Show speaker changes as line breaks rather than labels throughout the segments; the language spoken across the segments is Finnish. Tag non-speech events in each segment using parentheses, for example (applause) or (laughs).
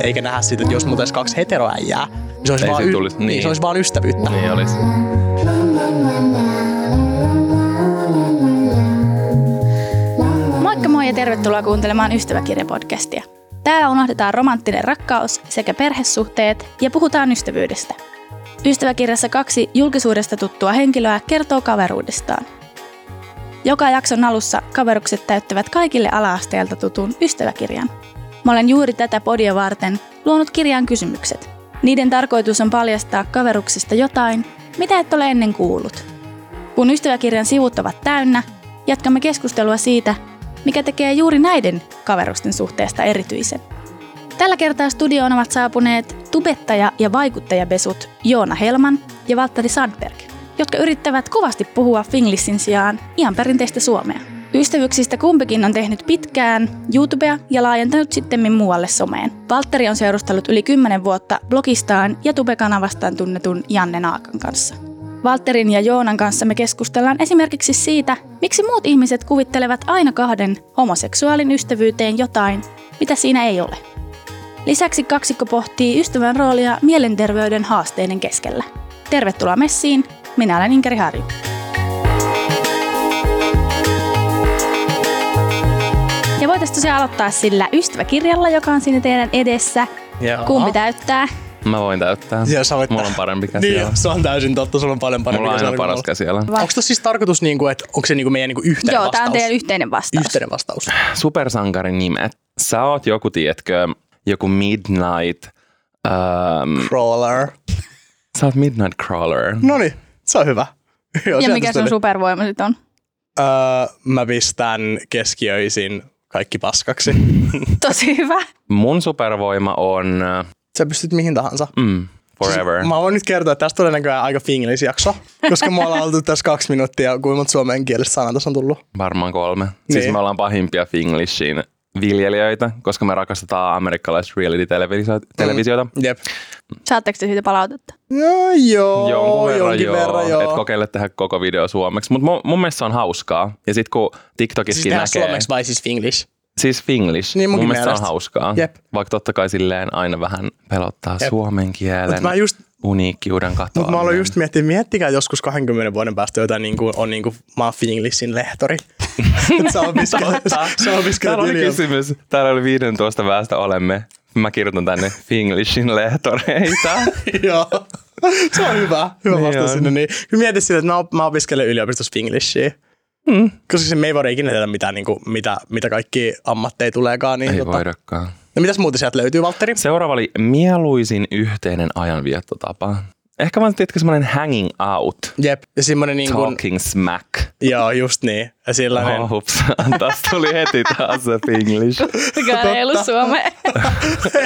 Eikä nähdä sitä, että jos mulla olisi kaksi heteroäijää, niin se olisi,
Ei
vaan, y-
tulisi-
niin.
niin.
se olisi vaan ystävyyttä.
Niin olisi.
Moikka moi ja tervetuloa kuuntelemaan Ystäväkirja-podcastia. Täällä unohdetaan romanttinen rakkaus sekä perhesuhteet ja puhutaan ystävyydestä. Ystäväkirjassa kaksi julkisuudesta tuttua henkilöä kertoo kaveruudestaan. Joka jakson alussa kaverukset täyttävät kaikille ala-asteelta tutun ystäväkirjan. Mä olen juuri tätä podia varten luonut kirjan kysymykset. Niiden tarkoitus on paljastaa kaveruksista jotain, mitä et ole ennen kuullut. Kun ystäväkirjan sivut ovat täynnä, jatkamme keskustelua siitä, mikä tekee juuri näiden kaverusten suhteesta erityisen. Tällä kertaa studioon ovat saapuneet tubettaja- ja vaikuttajabesut Joona Helman ja Valtteri Sandberg, jotka yrittävät kovasti puhua Finglissin sijaan ihan perinteistä suomea. Ystävyyksistä kumpikin on tehnyt pitkään YouTubea ja laajentanut sitten muualle someen. Valtteri on seurustellut yli 10 vuotta blogistaan ja Tube-kanavastaan tunnetun Janne Naakan kanssa. Valterin ja Joonan kanssa me keskustellaan esimerkiksi siitä, miksi muut ihmiset kuvittelevat aina kahden homoseksuaalin ystävyyteen jotain, mitä siinä ei ole. Lisäksi kaksikko pohtii ystävän roolia mielenterveyden haasteiden keskellä. Tervetuloa messiin, minä olen Inkeri Harju. Ja voitaisiin tosiaan aloittaa sillä ystäväkirjalla, joka on siinä teidän edessä.
Joo.
Kumpi täyttää?
Mä voin täyttää.
Ja sä voit
Mulla on parempi käsi.
Niin, se on täysin totta, sulla on paljon parempi
Mulla on aina
käsi kuin
paras.
Va-
Onko tässä siis tarkoitus, niin kuin, että onko se niin kuin meidän niin kuin yhteinen
Joo,
vastaus?
tämä on teidän yhteinen vastaus.
Yhteinen vastaus.
Supersankarin nimet. Sä oot joku, tiedätkö, joku Midnight... Um,
Crawler.
sä oot Midnight Crawler.
No niin, se on hyvä. (laughs) Joo,
Ja mikä
se
sun supervoima sitten on?
öö, Mä pistän keskiöisin kaikki paskaksi. (laughs)
Tosi hyvä.
Mun supervoima on...
Sä pystyt mihin tahansa.
Mm, forever.
Mä voin nyt kertoa, että tästä tulee näköjään aika finglis-jakso, koska me ollaan oltu tässä kaksi minuuttia, kuinka monta suomen kielistä sanaa tässä on tullut.
Varmaan kolme. Siis
Niin.
me ollaan pahimpia Finglishin viljelijöitä, koska me rakastetaan amerikkalaista reality-televisiota.
Jep.
Saatteko te siitä palautetta?
No joo,
Jonkun verran
jonkin
joo,
verran joo.
et kokeile tehdä koko video suomeksi. Mutta mun, mun mielestä se on hauskaa. Ja sit kun TikTokissakin
siis tehdään
näkee...
suomeksi vai siis finglish?
Siis Finglish.
Niin
mun mielestä se on
mielestä.
hauskaa.
Jep.
Vaikka totta kai silleen aina vähän pelottaa
Jep.
suomen kielen
Mut mä just-
uniikkiuden katoaminen.
Mutta mä aloin just miettiä, miettikää joskus 20 vuoden päästä jotain niin kuin, on niin kuin, mä oon Finglishin lehtori. (laughs) Sä opiskelet, sä opiskelet
Täällä oli kysymys. Täällä oli 15 väestä olemme. Mä kirjoitan tänne Finglishin lehtoreita. (laughs)
Joo. Se on hyvä, hyvä
Niin
vastaus sinne. Niin. Kyllä mieti sille, että mä opiskelen yliopistossa Finglishia.
Mm.
Koska se me ei voida ikinä tehdä mitään, niin kuin, mitä, mitä kaikki ammatteja tuleekaan. Niin,
Ei
tota.
voidakaan.
No mitäs muuta sieltä löytyy, Valtteri?
Seuraava oli mieluisin yhteinen ajanviettotapa. Ehkä vaan tiedätkö semmoinen hanging out,
Jep. Ja semmonen niin kuin,
talking smack.
joo, just niin. Ja sellainen,
Oh, hups. (laughs) Taas tuli heti taas se Finglish.
Mikä (laughs) ei ollut suomea.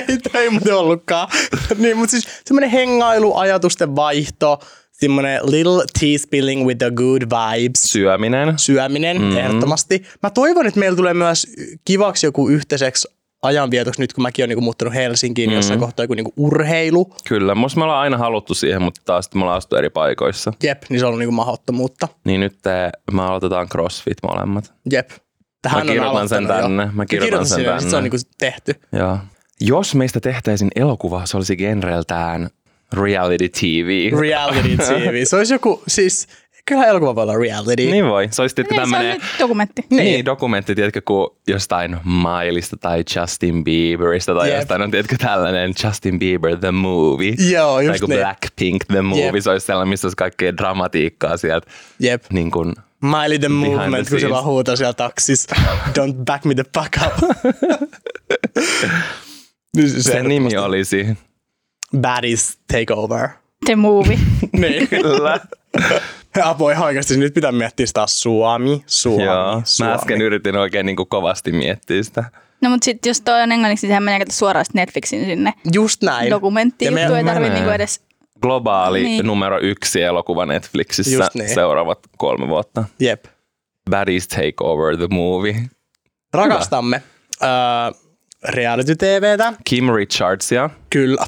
ei, ei muuten ollutkaan. (laughs) niin, mutta siis semmoinen hengailu, ajatusten vaihto, semmoinen little tea spilling with the good vibes.
Syöminen.
syöminen mm-hmm. ehdottomasti. Mä toivon, että meillä tulee myös kivaksi joku yhteiseksi ajanvietoksi nyt, kun mäkin olen niinku muuttanut Helsinkiin, mm-hmm. jossain kohtaa joku niinku urheilu.
Kyllä, musta me ollaan aina haluttu siihen, mutta taas me ollaan astu eri paikoissa.
Jep, niin se on ollut niinku mahdottomuutta.
Niin nyt te, me aloitetaan CrossFit molemmat.
Jep. Tähän
Mä kirjoitan sen tänne,
Jo.
mä kirjoitan sen
sinne, sit Se on
tänne.
niinku tehty.
Joo. Jos meistä tehtäisiin elokuva, se olisi genreltään reality TV.
Reality TV. Se olisi joku, siis kyllä elokuva voi olla reality.
niin voi. Se olisi tietysti
Niin, se on
tämmöinen...
nyt dokumentti.
Niin. niin, dokumentti, tiedätkö, kun jostain Milesta tai Justin Bieberistä tai
Jep.
jostain on, tiedätkö, tällainen Justin Bieber the movie.
Joo,
tai
just
kun
niin.
Blackpink the movie,
Jep.
se olisi sellainen, missä olisi kaikkea dramatiikkaa sieltä.
Jep.
Niin kuin,
Miley the
Behind
Movement,
the
kun se vaan huutaa siellä taksissa. Don't back me the fuck up. (laughs) Niin se
sen nimi olisi.
Baddies take over.
The movie. (laughs)
niin.
Kyllä. (laughs)
Ihan oikeasti. Nyt pitää miettiä sitä Suomi, Suomi,
Joo,
Suomi.
mä äsken yritin oikein niin kuin kovasti miettiä sitä.
No mutta sitten jos toi on englanniksi, niin sehän menee suoraan Netflixin sinne
Just näin.
dokumenttiin.
Ja
Juttu ei tarvitse niinku edes...
Globaali
Niin.
numero yksi elokuva Netflixissä
Just niin.
seuraavat kolme vuotta.
Jep.
Baddies Take Over the Movie.
Rakastamme öö, reality TVtä.
Kim Richardsia.
Kyllä,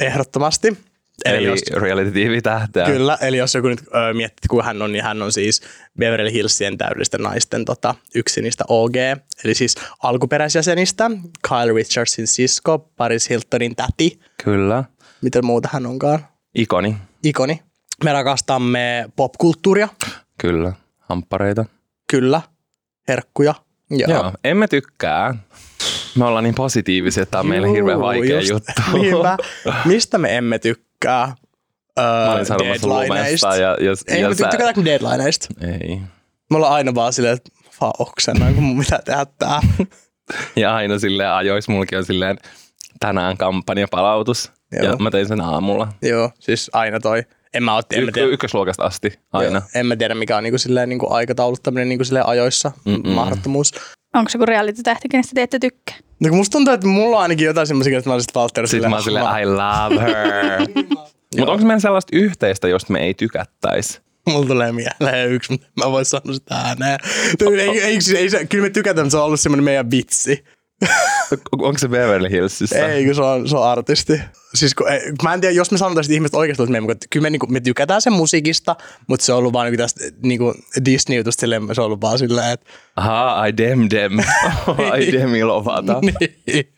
ehdottomasti. Eli
Eli
jos-
reality TV-tähteä.
Kyllä, eli jos joku nyt ö, miettii, kuka hän on, niin hän on siis Beverly Hillsien täydellisten naisten tota, yksi niistä OG, eli siis alkuperäisjäsenistä, Kyle Richardsin sisko, Paris Hiltonin täti,
Kyllä.
mitä muuta hän onkaan,
Ikoni.
ikoni. Me rakastamme popkulttuuria,
Kyllä. Hamppareita.
kyllä, herkkuja. Joo.
Joo. Emme tykkää. Me ollaan niin positiivisia, että tämä on meille hirveän vaikea
just
juttu.
Niinpä. (laughs) Mistä me emme tykkää? Öö,
Mä olin sanomassa lumesta ja, ja,
Ei
ja
me
sä-
deadlineista?
Ei.
Me ollaan aina vaan silleen, että vaan oksennan, kun mun pitää tehdä tää.
Ja aina silleen ajois, mullakin on silleen tänään kampanjapalautus.
Joo.
Ja mä tein sen aamulla.
Joo, siis aina toi. En mä, otti, en mä
Y-
tiedä,
ykkösluokasta asti aina.
Joo, en mä tiedä mikä on niinku silleen, niinku aikatauluttaminen niinku silleen ajoissa, Mm-mm. mahdottomuus.
Onko se joku reality-tähti, kenestä te ette tykkää?
No kun musta tuntuu, että mulla on ainakin jotain semmoisia, että mä olisin Valtteri
Sitten mä oon silleen, I love her. (laughs) Mutta onko meillä sellaista yhteistä, josta me ei tykättäisi?
Mulla tulee mieleen yksi, mutta mä voin sanoa sitä ääneen. Ei, ei, ei, ei, kyllä me tykätään, mutta se on ollut semmoinen meidän vitsi.
Onko se Beverly Hillsissä?
Ei, kun se on, se on artisti. Siis kun, ei, mä en tiedä, jos me sanotaan, että ihmiset oikeasti olisivat meidän, kyllä me, niinku, me tykätään sen musiikista, mutta se on ollut vaan niinku tästä niinku Disney-jutusta se on ollut vaan silleen, että
Ahaa, I dem dem. (laughs) I dem ilovata.
niin.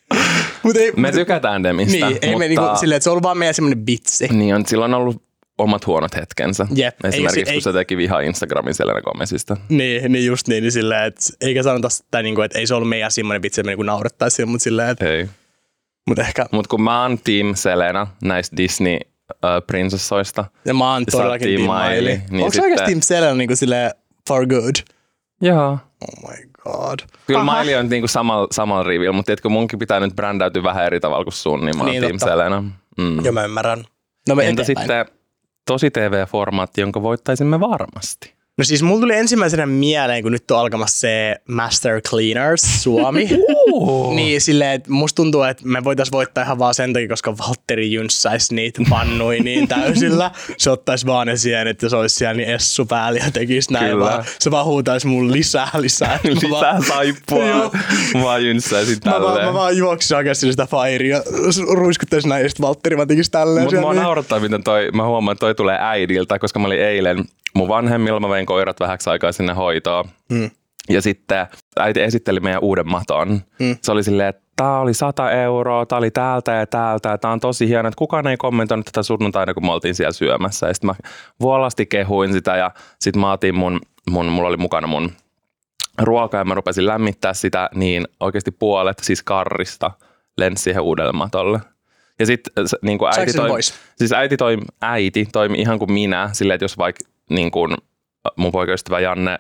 Mut ei,
Me tykätään demistä,
niin, ei
mutta
me niinku, silleen, että se on ollut vaan meidän semmoinen bitsi.
niin on, silloin on ollut omat huonot hetkensä.
Jep, ei
Esimerkiksi
se-
kun se teki vihaa Instagramin Selena Gomezista.
Niin, niin just niin, niin silleen, että eikä sanota sitä, niinku, että ei se ollut meidän semmoinen vitsi, että me niinku naurettaisiin sille, mutta silleen, että,
Ei.
mutta ehkä,
Mutta kun mä oon Team Selena näistä Disney-prinsessoista,
ja mä oon todellakin
Team
Team Miley.
Miley, niin
Onko
sitten-
oikeasti Team Selena niinku silleen for good?
joo.
Oh my god.
Kyllä
Aha.
Miley on niinku samalla, samalla rivillä, mutta tiedätkö, munkin pitää nyt brändäytyä vähän eri tavalla kuin sun, niin mä oon
Niin,
Team
totta.
Selena. Mm.
Joo, mä ymmärrän. No me
Entä
eteenpäin.
sitten tosi TV-formaatti, jonka voittaisimme varmasti?
No siis mulla tuli ensimmäisenä mieleen, kun nyt on alkamassa se Master Cleaners Suomi. (laughs) niin silleen, että musta tuntuu, että me voitais voittaa ihan vaan sen takia, koska Valtteri jynssäisi niitä pannui niin täysillä. Se ottaisi vaan ne siihen, että se olisi siellä niin essu päällä ja tekisi näin
Kyllä.
vaan. Se vaan huutaisi mun lisää, lisää.
Lisää
vaan-
saippua. Mä vaan jynssäisin
Mä vaan,
tälleen.
mä vaan juoksisin oikeasti sitä fairia, ruiskuttaisin näin, ja sitten Valtteri vaan tekisi tälleen.
Mutta mua
niin-
naurattaa, miten toi, mä huomaan, että toi tulee äidiltä, koska mä olin eilen mun vanhemmilla, mä vein koirat vähäksi aikaa sinne hoitoon.
Mm.
Ja sitten äiti esitteli meidän uuden maton.
Mm.
Se oli silleen, että tää oli 100 euroa, tää oli täältä ja täältä, ja tää on tosi hieno, että kukaan ei kommentoinut tätä sunnuntaina, kun me oltiin siellä syömässä. Ja sitten mä vuolasti kehuin sitä, ja sitten mä otin mun, mun, mulla oli mukana mun ruokaa, ja mä rupesin lämmittää sitä, niin oikeasti puolet siis karrista lensi siihen uudelle matolle. Ja sitten niin kuin
Saiko
äiti
sen
toi,
pois?
siis äiti, toi, äiti toimi ihan kuin minä, silleen, että jos vaikka niin kuin mun poikaystävä Janne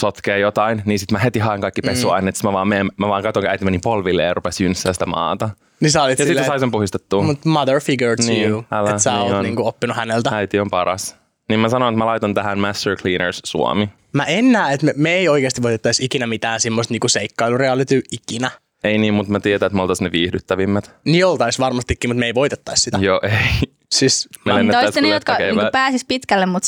sotkee jotain, niin sitten mä heti haen kaikki pesuaineet, mm. mä vaan, meen, mä vaan katson, kun äiti meni polville ja rupesi jynssää sitä maata.
Niin sä olit
Ja sitten sai sen puhistettua.
mutta mother figure to
Niin,
you,
älä,
että sä
niin
oot
on.
niinku oppinut häneltä.
Äiti on paras. Niin mä sanoin, että mä laitan tähän Master Cleaners Suomi.
Mä en näe, että me, me ei oikeasti voitettaisi ikinä mitään semmoista niinku seikkailureality ikinä.
Ei niin, mutta mä tiedän, että me oltaisiin ne viihdyttävimmät.
Niin oltais varmastikin, mutta me ei voitettaisi sitä.
Joo, ei.
Siis
Me
ne, jotka niinku pääsis pitkälle, mutta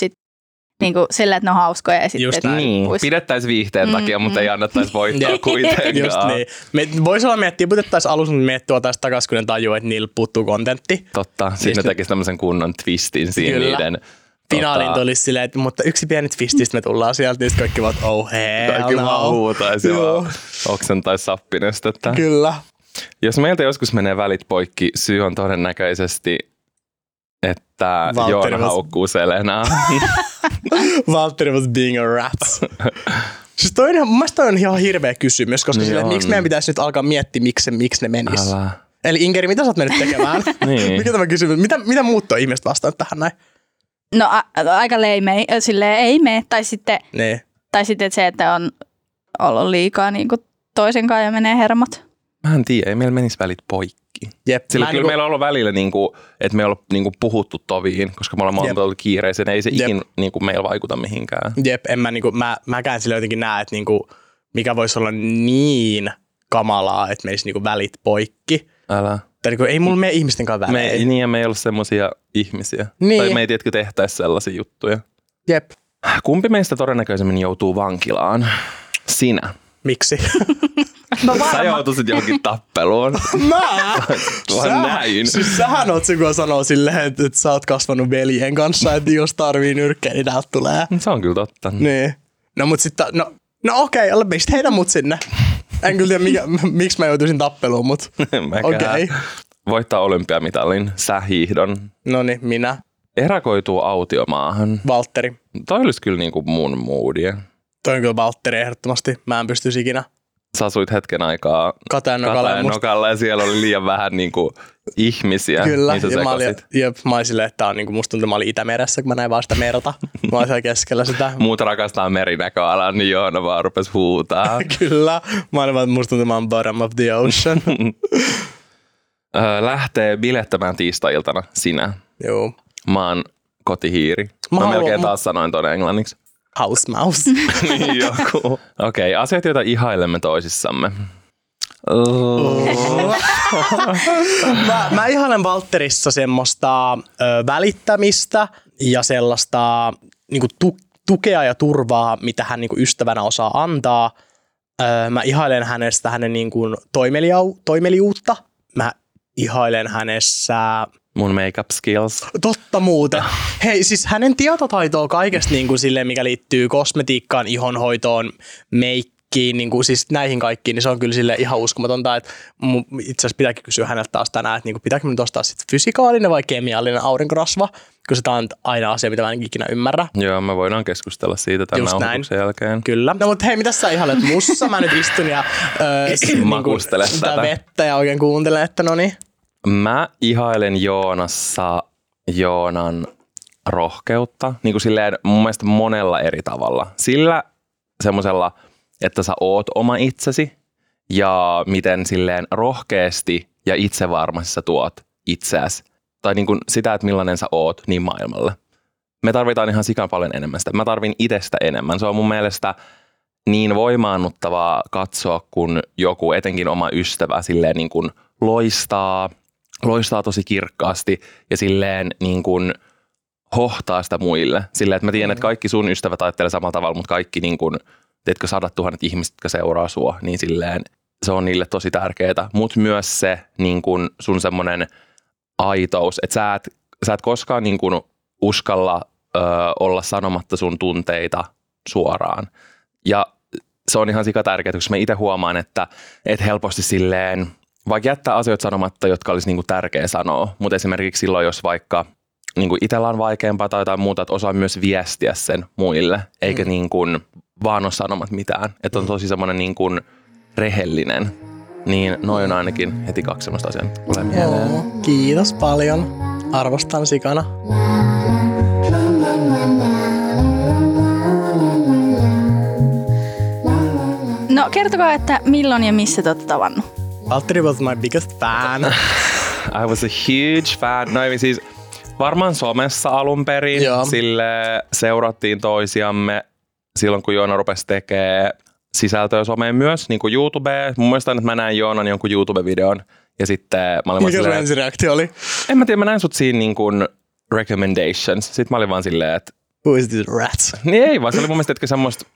sitten niinku sillä, että ne on hauskoja ja sitten
Just näin.
Niin, pidettäisiin viihteen takia, mutta ei annettaisi (laughs) voittaa kuitenkaan.
just niin. Me, voisi olla, me tiputettaisiin alussa, mutta me tuotaisiin takaisin, kun ne tajuu, että niillä puuttuu kontentti.
Totta,
Siis
siinä
ne-
tekisi tämmöisen kunnon twistin siinä
Kyllä.
niiden.
Finaalin
tota,
tulisi silleen, että mutta yksi pieni twististä me tullaan sieltä, niin sitten kaikki vaan, että oh hell
Kaikki
no.
vaan huutaisi ja oksentaisi sappinestettä.
Kyllä.
Jos meiltä joskus menee välit poikki, syy on todennäköisesti, että
Valtteri
Joona
was-
haukkuu Selenaa. (laughs)
Valtteri was being a rat. siis toi on mun toi on ihan hirveä kysymys, koska
Niin
sille, miksi meidän pitäisi nyt alkaa miettiä, miksi, miksi ne menis.
Älä.
Eli Inkeri, mitä sä oot mennyt tekemään? (laughs)
Niin.
Mikä tämä kysymys? Mitä, mitä muut on ihmiset vastaan tähän näin?
No a- aika leimei, silleen ei mene. Tai sitten,
Niin.
tai sitten se, että on ollut liikaa niinku toisen kanssa ja menee hermot.
Mä en tiedä, ei meillä menisi välit poikki.
Jep.
Sillä
Mä
kyllä
niinku-
meillä on ollut välillä, niin kuin, että me ei olla niin kuin puhuttu toviin, koska me ollaan
Jep.
ollut kiireisiä. Ei se
Jep.
ikin niin kuin meillä vaikuta mihinkään.
Jep, en mä, niinku, mä, mäkään sille jotenkin näe, että niinku, mikä voisi olla niin kamalaa, että meisi niinku välit poikki.
Älä.
Tai niinku, ei mulla mene ihmisten kanssa
Me,
välein.
niin ja me ei ole semmoisia ihmisiä.
Niin.
Tai me ei tiedätkö tehtäisi sellaisia juttuja.
Jep.
Kumpi meistä todennäköisemmin joutuu vankilaan? Sinä.
Miksi?
Mä
Sä
varma,
joutuisit johonkin tappeluun. (laughs)
Mä?
Vaan näin.
Siis sähän oot se, kun sanoo silleen, että, että sä oot kasvanut veljen kanssa, että jos tarvii nyrkkejä, niin täältä tulee.
Se on kyllä totta.
Niin. No mut sitten, no, no okei, okay, miksi heitä mut sinne? En kyllä tiedä, mikä, miksi mä joutuisin tappeluun, mut (laughs) okei. Okay.
Voittaa olympiamitalin, sähiihdon.
No niin, minä,
Erakoituu autiomaahan.
Valtteri.
Toi olisi kyllä niinku mun moodia.
Toi on kyllä Valtteri ehdottomasti. Mä en pystyisi ikinä.
Sä asuit hetken aikaa. Katajan nokalla ja siellä oli liian vähän niinku ihmisiä.
Kyllä,
Niin
ja mä olin, jep, mä olin silleen, että tää on niinku, musta tuntuu, että mä olin Itämeressä, kun mä näin vaan sitä merta. (laughs) Mä olin siellä keskellä sitä.
Muut rakastaa merinäköalaa, niin Joona vaan rupes huutaa. (laughs)
Kyllä. Mä olin vaan, että musta tuntuu, että mä oon bottom of the ocean. (laughs)
Lähtee bilettämään tiistai-iltana sinä.
Joo.
Mä oon kotihiiri. Mä,
Mä haluan-
melkein
mä-
taas sanoin ton englanniksi.
House mouse. (laughs)
niin joku. Okei, okay, asiat, joita ihailemme toisissamme. Oh. (laughs)
mä, mä ihailen Valtterissa semmoista ö, välittämistä ja sellaista niinku, tu, tukea ja turvaa, mitä hän niinku, ystävänä osaa antaa. Ö, mä ihailen hänestä hänen niinku, toimeliau, toimeliuutta. Mä ihailen hänessä
Mun makeup skills.
Totta muuten. (laughs) Hei, siis hänen tietotaitoa kaikesta niin kuin silleen, mikä liittyy kosmetiikkaan, ihonhoitoon, meikkiin, niin kuin, siis näihin kaikkiin, niin se on kyllä sille ihan uskomatonta. Että itse asiassa pitääkin kysyä häneltä taas tänään, että niin kuin, pitääkö minun ostaa sit fysikaalinen vai kemiallinen aurinkorasva, koska tämä on aina asia, mitä mä en ikinä ymmärrä.
Joo, me voidaan keskustella siitä tämän
Just näin.
jälkeen.
Kyllä. No mutta hei, mitä sä ihailet mussa? Mä nyt istun ja öö,
Makustele
sitä
tätä.
vettä ja oikein kuuntelen, että no niin.
Mä ihailen Joonassa Joonan rohkeutta, niin kuin silleen mun mielestä monella eri tavalla. Sillä semmoisella, että sä oot oma itsesi ja miten silleen rohkeasti ja itsevarmasti sä tuot itseäsi. Tai niin kuin sitä, että millainen sä oot niin maailmalle. Me tarvitaan ihan sikan paljon enemmän sitä. Mä tarvin itsestä enemmän. Se on mun mielestä niin voimaannuttavaa katsoa, kun joku, etenkin oma ystävä, silleen niin kuin loistaa, loistaa tosi kirkkaasti ja silleen niin kuin hohtaa sitä muille. Silleen, että mä tiedän, että kaikki sun ystävät ajattelee samalla tavalla, mutta kaikki niin kuin, teetkö sadat tuhannet ihmiset, jotka seuraa sua, niin silleen se on niille tosi tärkeää. Mutta myös se niin kuin sun semmoinen aitous, että sä et, sä et koskaan niin kuin uskalla ö, olla sanomatta sun tunteita suoraan. Ja se on ihan sika tärkeää, koska mä itse huomaan, että, että helposti silleen, vaikka jättää asioita sanomatta, jotka olisi niin kuin tärkeä sanoa, mutta esimerkiksi silloin, jos vaikka niin kuin itsellä on vaikeampaa tai jotain muuta, että osaa myös viestiä sen muille, eikä mm. niin kuin vaan ole sanomat mitään. Että on tosi semmoinen niin kuin rehellinen. Niin noin on ainakin heti kaksi semmoista asiaa, tulee mieleen.
Oo, kiitos paljon. Arvostan sikana.
No kertokaa, että milloin ja missä te olette tavannut?
Valtteri was my biggest fan. (laughs)
I was a huge fan. No ei siis varmaan somessa alun perin.
Joo.
Sille seurattiin toisiamme silloin, kun Joona rupesi tekemään sisältöä someen myös, niin kuin YouTubeen. Mun mielestä, että mä näin Joonan jonkun YouTube-videon ja sitten mä olin
Mikä sun ensireaktio oli?
en mä tiedä, mä näin sut siinä niin kuin recommendations. Sitten mä olin vaan silleen, että
Who is this rat?
niin ei vaan, se oli mun mielestä että semmoista,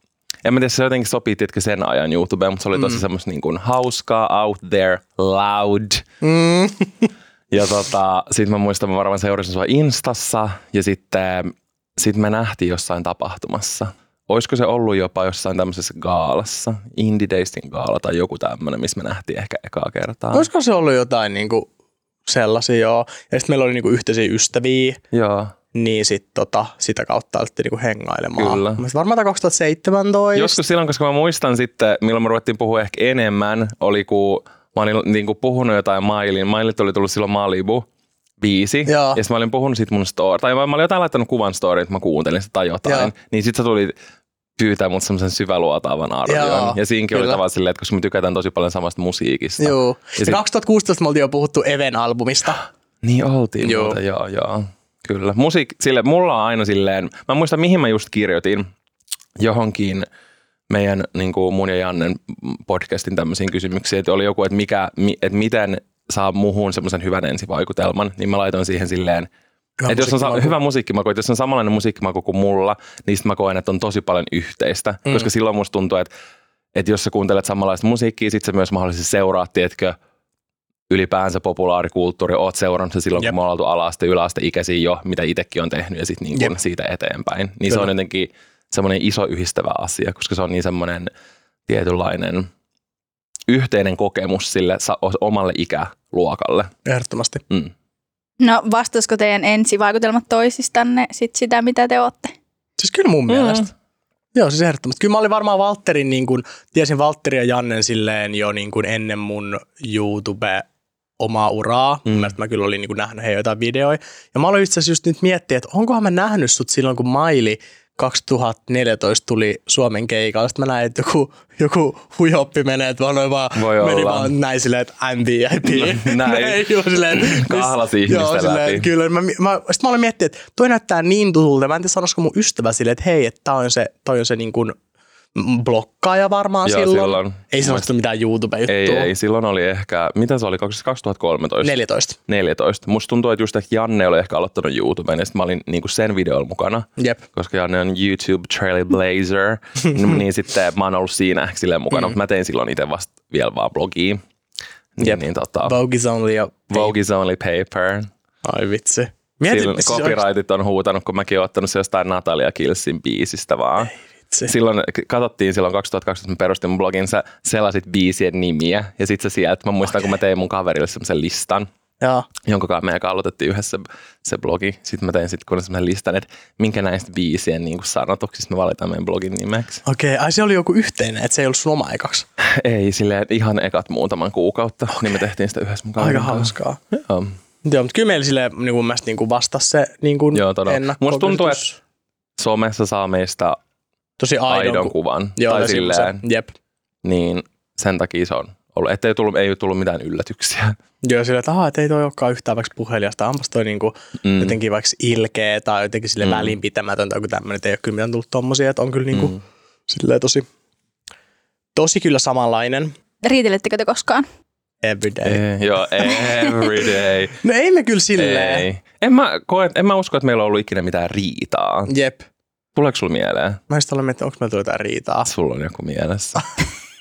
en mä tiedä, se jotenkin sopii tietkö sen ajan YouTubeen, mutta se oli tosi
Mm.
semmoista niin kuin hauskaa, out there, loud.
Mm. (laughs)
Ja tota, sit mä muistan, mä varmaan seurasin sua Instassa ja sitten sit me nähtiin jossain tapahtumassa. Olisiko se ollut jopa jossain tämmöisessä gaalassa, Indie Daysin gaala tai joku tämmöinen, missä me nähtiin ehkä ekaa kertaa.
Olisiko se ollut jotain niinku sellaisia, joo. Ja sitten meillä oli niinku yhteisiä ystäviä,
Joo.
Niin sit tota, sitä kautta alettiin niinku hengailemaan.
Kyllä.
Mä varmaan tää 2017.
Joskus silloin, koska mä muistan sitten, milloin me ruvettiin puhua ehkä enemmän, oli kun mä olin niin kuin puhunut jotain Mailin. Mailit oli tullut silloin Malibu biisi.
Joo.
Ja sitten mä olin puhunut sit mun story, tai mä, mä olin jotain laittanut kuvan story, että mä kuuntelin sitä tai jotain.
Joo.
Niin sit sä tuli pyytää mut semmoisen syväluotaavan arvion.
Joo,
ja siinäkin oli
kyllä.
tavallaan silleen, että koska me tykätään tosi paljon samasta musiikista.
Joo.
Ja
Ja
sit-
2016 me oltiin jo puhuttu Even albumista.
Niin oltiin
joo.
Muuta, joo, joo. Kyllä. Musiik, sille, mulla on aina silleen, mä muistan mihin mä just kirjoitin johonkin meidän niin kuin mun ja Jannen podcastin tämmöisiin kysymyksiin, että oli joku, että, mikä, mi, että miten saa muhun semmoisen hyvän ensivaikutelman, niin mä laitoin siihen silleen,
Hyvä
että jos on sa- hyvä musiikkimaku, että jos on samanlainen musiikkimaku kuin mulla, niin sit mä koen, että on tosi paljon yhteistä. Mm. Koska silloin musta tuntuu, että että jos sä kuuntelet samanlaista musiikkia, sit sä myös mahdollisesti seuraat, tiedätkö, ylipäänsä populaarikulttuuri, oot seurannut se silloin,
Jep.
kun me ollaan oltu alaste, yläaste ikäisiä jo, mitä itsekin on tehnyt ja sitten niin
Jep.
siitä eteenpäin. Niin se
Kyllä.
on jotenkin semmoinen iso yhdistävä asia, koska se on niin semmoinen tietynlainen yhteinen kokemus sille omalle ikäluokalle.
Ehdottomasti.
Mm.
No vastaisiko teidän ensivaikutelmat toisistanne sit sitä, mitä te olette?
Siis kyllä mun mielestä. Joo, siis ehdottomasti. Kyllä mä olin varmaan Valtterin, niin kuin, tiesin Valtteri ja Jannen silleen jo niin kuin ennen mun YouTube omaa uraa. Mm. Mä, mä kyllä olin niin kuin nähnyt heidän jotain videoita. Ja mä aloin itse asiassa just nyt miettiä, että onkohan mä nähnyt sut silloin, kun Maili 2014 tuli Suomen keikalla. Sitten mä näin, että joku, joku huijoppi menee, että mä aloin vaan,
Voi
meni
olla.
vaan näin silleen, että I'm VIP. (laughs)
Näin. (laughs)
Joo, silleen, (laughs)
Kahlasi ihmisten
joo, silleen,
läpi.
Kyllä, mä, mä, sit mä olin miettinyt, että toi näyttää niin tutulta. Mä en tiedä, sanoisiko mun ystävä silleen, että hei, että toi on se, toi on se niin kuin blokkaaja varmaan
Joo,
silloin.
silloin.
Ei sellaista mitään YouTube-juttua.
Ei, ei, silloin oli ehkä, mitä se oli, 2013?
14.
14. Musta tuntuu, että just että Janne oli ehkä aloittanut YouTuben ja sitten mä olin niinku sen videolla mukana.
Jep.
Koska Janne on YouTube Trailblazer, (laughs) niin, niin sitten mä oon ollut siinä ehkä silleen mukana, mm. mutta mä tein silloin itse vasta vielä vaan blogia. Niin,
Jep.
niin tota,
Vogue is only a...
Vogue is only paper.
Ai vitsi. Mietin,
Silloin
siis
copyrightit on huutanut, kun mäkin oon ottanut se jostain Natalia Killsin biisistä vaan.
vitsi.
Silloin katsottiin silloin 2012, mä perustin mun blogin, sä selasit biisien nimiä ja sit sä sieltä, mä muistan, okay. kun mä tein mun kaverille semmoisen listan,
Joo.
jonka kanssa meidän aloitettiin yhdessä se blogi. Sitten mä tein sitten kun semmoisen listan, että minkä näistä biisien niin sanotuksista me valitaan meidän blogin nimeksi.
Okei, okay. ai se oli joku yhteinen, että se ei ollut sun oma ekaksi.
Ei, silleen ihan ekat muutaman kuukautta, okay. niin me tehtiin sitä yhdessä mun
Aika hauskaa.
Joo.
Joo, mutta kyllä meillä silleen niin mun mielestä niin kuin vastasi se niin kuin
Joo, todella. Musta tuntuu,
ennakkokäsitys.
Somessa saa meistä
Tosi aidon,
aidon
ku-
kuvan.
Joo,
tai silleen,
silleen. Jep.
niin sen takia se on ollut. Että ei, tullut, ei ole tullut mitään yllätyksiä. (laughs)
Joo, silleen, että, aha, että ei toi olekaan yhtään vaikka puhelijasta. Onpas toi niinku
Mm.
jotenkin vaikka ilkeä tai jotenkin sille
Mm.
välinpitämätöntä, joku tämmöinen. Ei ole kyllä mitään tullut tommosia, että on kyllä niinku mm. silleen tosi, tosi kyllä samanlainen
Riitelettekö te koskaan?
every day.
Ei, joo, every day. (laughs)
No ei me kyllä silleen.
Ei. En mä, koe, en mä usko, että meillä on ollut ikinä mitään riitaa.
Jep.
Tuleeko sulla mieleen?
Mä just olen miettinyt, onko meillä tullut jotain riitaa.
Sulla on joku mielessä.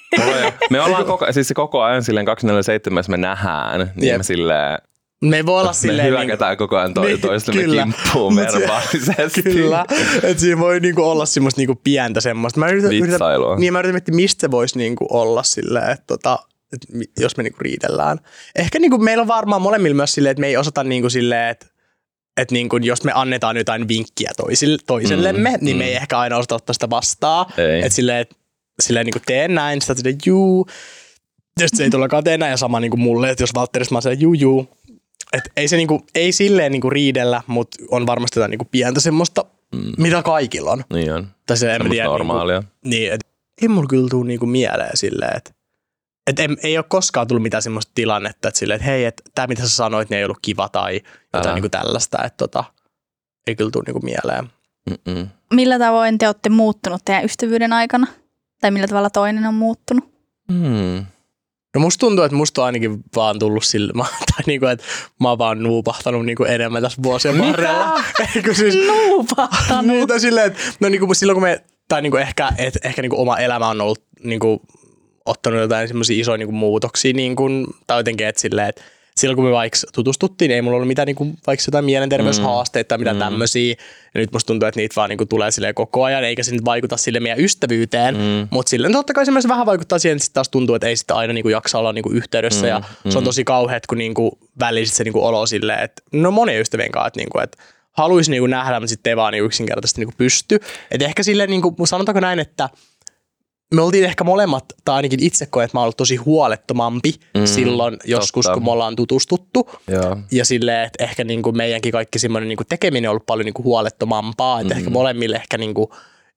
(laughs) Me ollaan koko, siis se koko ajan silleen 247, jos me nähdään, niin
Jep.
me silleen,
Me ei voi olla
me
silleen...
hyökätään koko ajan to,
Niin,
toistemme
kyllä.
kimppuun
Mut se-
verbaalisesti.
Kyllä, että siinä voi niinku olla semmoista niinku pientä semmoista. Mä yritän, yritän, niin mä yritän miettiä, mistä se voisi niinku olla silleen, että tota, et jos me niinku riitellään. Ehkä niinku meillä on varmaan molemmilla myös silleen, että me ei osata niinku silleen, että että niinku, jos me annetaan jotain vinkkiä toisille, toisellemme, mm, niin me
mm.
ei ehkä aina osata ottaa sitä vastaan. Että silleen, et, silleen niinku teen näin, sitten silleen juu. Ja sitten se ei todellakaan tee näin ja sama niinku mulle, että jos Valtterista mä silleen juu juu. Et ei se niinku, ei silleen niinku riidellä, mutta on varmasti jotain niinku pientä semmoista, mm. mitä kaikilla on.
Niin on.
Tai se en tiedä,
normaalia.
Niinku, niin, et, ei mulla kyllä tuu niinku mieleen silleen, että et ei, ei ole koskaan tullut mitään semmoista tilannetta, että silleen, että hei, että tämä mitä sä sanoit, niin ei ollut kiva tai jotain
Älä.
niinku tällaista, että tota, ei kyllä tuu niinku mieleen.
Mm-mm.
Millä tavoin te olette muuttunut teidän ystävyyden aikana? Tai millä tavalla toinen on muuttunut?
Mm.
No musta tuntuu, että musta on ainakin vaan tullut sille, mä, (laughs) tai niinku, että mä oon vaan nuupahtanut niinku enemmän tässä vuosien varrella. (laughs) Eikö siis,
Nuupahtanut.
niin, tai silleen, että no niinku silloin kun me, tai niinku ehkä, et, ehkä niinku oma elämä on ollut niinku, ottanut jotain semmoisia isoja niinku muutoksia, niinku, tai jotenkin, että silleen, että silloin kun me vaikka tutustuttiin, niin ei mulla ollut mitään niinku, vaikka jotain mielenterveyshaasteita tai mitään mm. tämmöisiä. Ja nyt musta tuntuu, että niitä vaan niinku tulee silleen koko ajan, eikä se nyt vaikuta sille meidän ystävyyteen. Mm. Mutta silleen totta kai se myös vähän vaikuttaa siihen, että sit taas tuntuu, että ei sitä aina niinku jaksa olla niinku yhteydessä. Mm. Ja se on tosi kauheat, kun niinku välillä sit se niinku olo silleen, että no monien ystävien kanssa, että niinku, että haluaisi niinku nähdä, mutta sitten ei vaan niinku yksinkertaisesti niinku pysty. Et ehkä silleen, niinku, sanotaanko näin, että me oltiin ehkä molemmat, tai ainakin itse koen, että mä oon ollut tosi huolettomampi mm, silloin joskus,
totta.
kun me ollaan tutustuttu.
Joo.
Ja silleen, että ehkä niinku meidänkin kaikki semmoinen niinku tekeminen on ollut paljon niinku huolettomampaa. Että
Mm.
ehkä molemmille ehkä niinku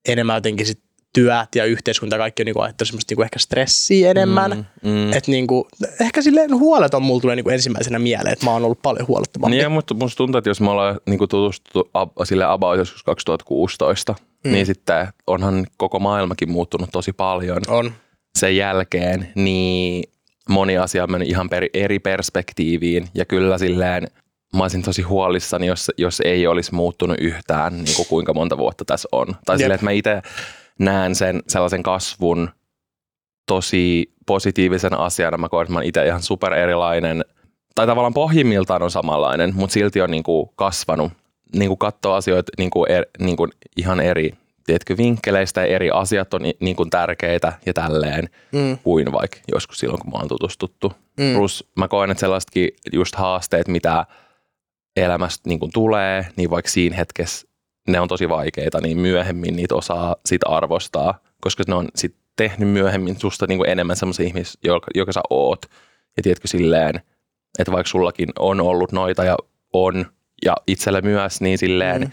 enemmän jotenkin sit työt ja yhteiskunta ja kaikki on niinku aiheuttanut semmoista niinku ehkä stressiä enemmän.
Mm, mm.
Että niinku, ehkä silleen huoleton mulla tulee niinku ensimmäisenä mieleen, että mä oon ollut paljon huolettomampi.
Niin ja musta, tuntuu, että jos me ollaan niin tutustuttu ab, sille about joskus 2016, mm. niin sitten onhan koko maailmakin muuttunut tosi paljon
On.
sen jälkeen, niin moni asia on mennyt ihan per, eri perspektiiviin ja kyllä silleen mä olisin tosi huolissani, jos, jos ei olisi muuttunut yhtään, niin kuin kuinka monta vuotta tässä on. Tai
Jep.
silleen, että mä itse näen sen sellaisen kasvun tosi positiivisen asiana. Mä koen, että mä oon itse ihan super erilainen, tai tavallaan pohjimmiltaan on samanlainen, mutta silti on niin kuin kasvanut. Niin kuin katsoo asioita niin kuin er, niin kuin ihan eri tiedätkö, vinkkeleistä ja eri asiat on niin kuin tärkeitä ja tälleen mm. kuin vaikka joskus silloin, kun mä oon tutustuttu. Mm. Plus mä koen, että sellaisetkin just haasteet, mitä elämästä niin kuin tulee, niin vaikka siinä hetkessä ne on tosi vaikeita, niin myöhemmin niitä osaa sit arvostaa, koska ne on sit tehnyt myöhemmin susta niin kuin enemmän semmoisen ihmisen, joka, joka sä oot. Ja tiedätkö silleen, että vaikka sullakin on ollut noita ja on, ja itsellä myös, niin silleen mm.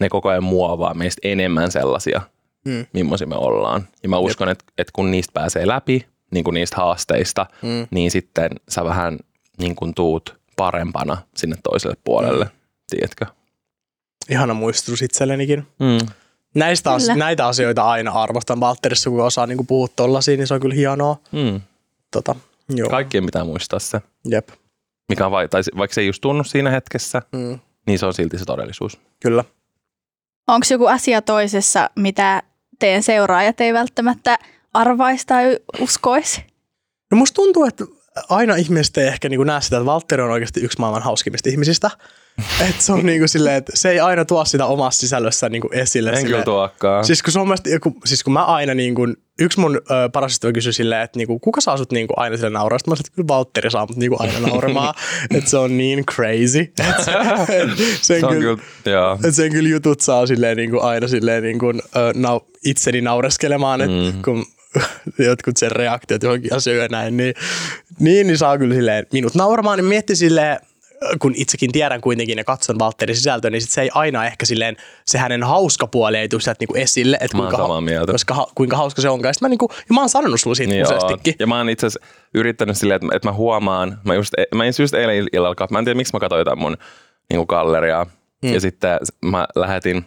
ne koko ajan muovaa meistä enemmän sellaisia, mm. millaisia me ollaan. Ja mä uskon, että, että kun niistä pääsee läpi, niin kuin niistä haasteista, mm. niin sitten sä vähän niin kuin tuut parempana sinne toiselle puolelle, mm. tiedätkö?
Ihana muistutus itsellenikin. Mm. Näistä as- näitä asioita aina arvostan Valtterissa, kun osaa niin puhua tollasia, niin se on kyllä hienoa. Mm.
Tota, joo. Kaikkien pitää muistaa se.
Jep.
Mikä on vai- tai vaikka se ei just tunnu siinä hetkessä, mm. niin se on silti se todellisuus.
Kyllä.
Onko joku asia toisessa, mitä teidän seuraajat ei välttämättä arvaisi tai uskoisi?
No musta tuntuu, että aina ihmiset ei ehkä niin näe sitä, että Valtteri on oikeasti yksi maailman hauskimmista ihmisistä. Et se on niinku silleen, että se ei aina tuo sitä omassa sisällössä niinku esille.
En kyllä tuokkaan.
Siis kun, sun mielestä, kun, siis kun mä aina, niinku, yksi mun ö, paras ystävä kysyi silleen, että niinku, kuka saa sut niinku aina sille nauraa? Sitten mä sanoin, että kyllä Valtteri saa mut niinku aina nauramaan. (laughs) että se on niin crazy. Et se, (laughs) et sen, se kyllä, kyllä et sen kyllä jutut saa silleen niinku, aina silleen niinku, ö, nau, itseni naureskelemaan, että mm. kun (laughs) jotkut sen reaktiot johonkin asioihin ja näin, niin, niin, niin saa kyllä silleen minut nauramaan, niin mietti silleen, kun itsekin tiedän kuitenkin ja katson Valtterin sisältöä, niin sit se ei aina ehkä silleen, se hänen hauska puoli ei tule sieltä niinku esille, että kuinka,
samaa mieltä.
Koska, ha, kuinka hauska se onkaan. Sitten mä, niinku, ja mä oon sanonut sulle siitä niin useastikin.
Ja mä oon itse asiassa yrittänyt silleen, että, että mä huomaan, mä just, mä just eilen illalla, mä en tiedä miksi mä katsoin jotain mun niinku galleriaa, hmm. ja sitten mä lähetin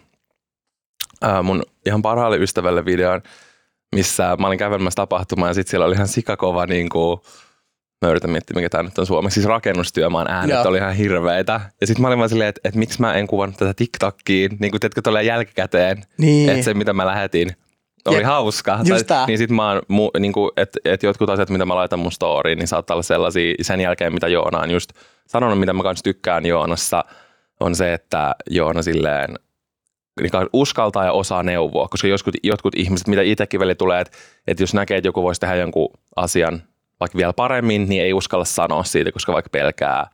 äh, mun ihan parhaalle ystävälle videon, missä mä olin kävelemässä tapahtumaan ja sitten siellä oli ihan sikakova niin kuin, mä yritän miettiä, mikä tämä nyt on suomeksi, siis rakennustyömaan äänet Joo. oli ihan hirveitä. Ja sitten mä olin vaan silleen, että, että miksi mä en kuvannut tätä TikTokkiin, niin kuin teetkö tulee jälkikäteen, niin. että se mitä mä lähetin oli Jep. hauska.
Just tai,
niin sit mä oon, mu, niin kuin, että, että jotkut asiat, mitä mä laitan mun storyin, niin saattaa olla sellaisia sen jälkeen, mitä Joona on just sanonut, mitä mä kanssa tykkään Joonassa, on se, että Joona silleen niin uskaltaa ja osaa neuvoa, koska jotkut, jotkut ihmiset, mitä itsekin välillä tulee, että, että jos näkee, että joku voisi tehdä jonkun asian vaikka vielä paremmin, niin ei uskalla sanoa siitä, koska vaikka pelkää,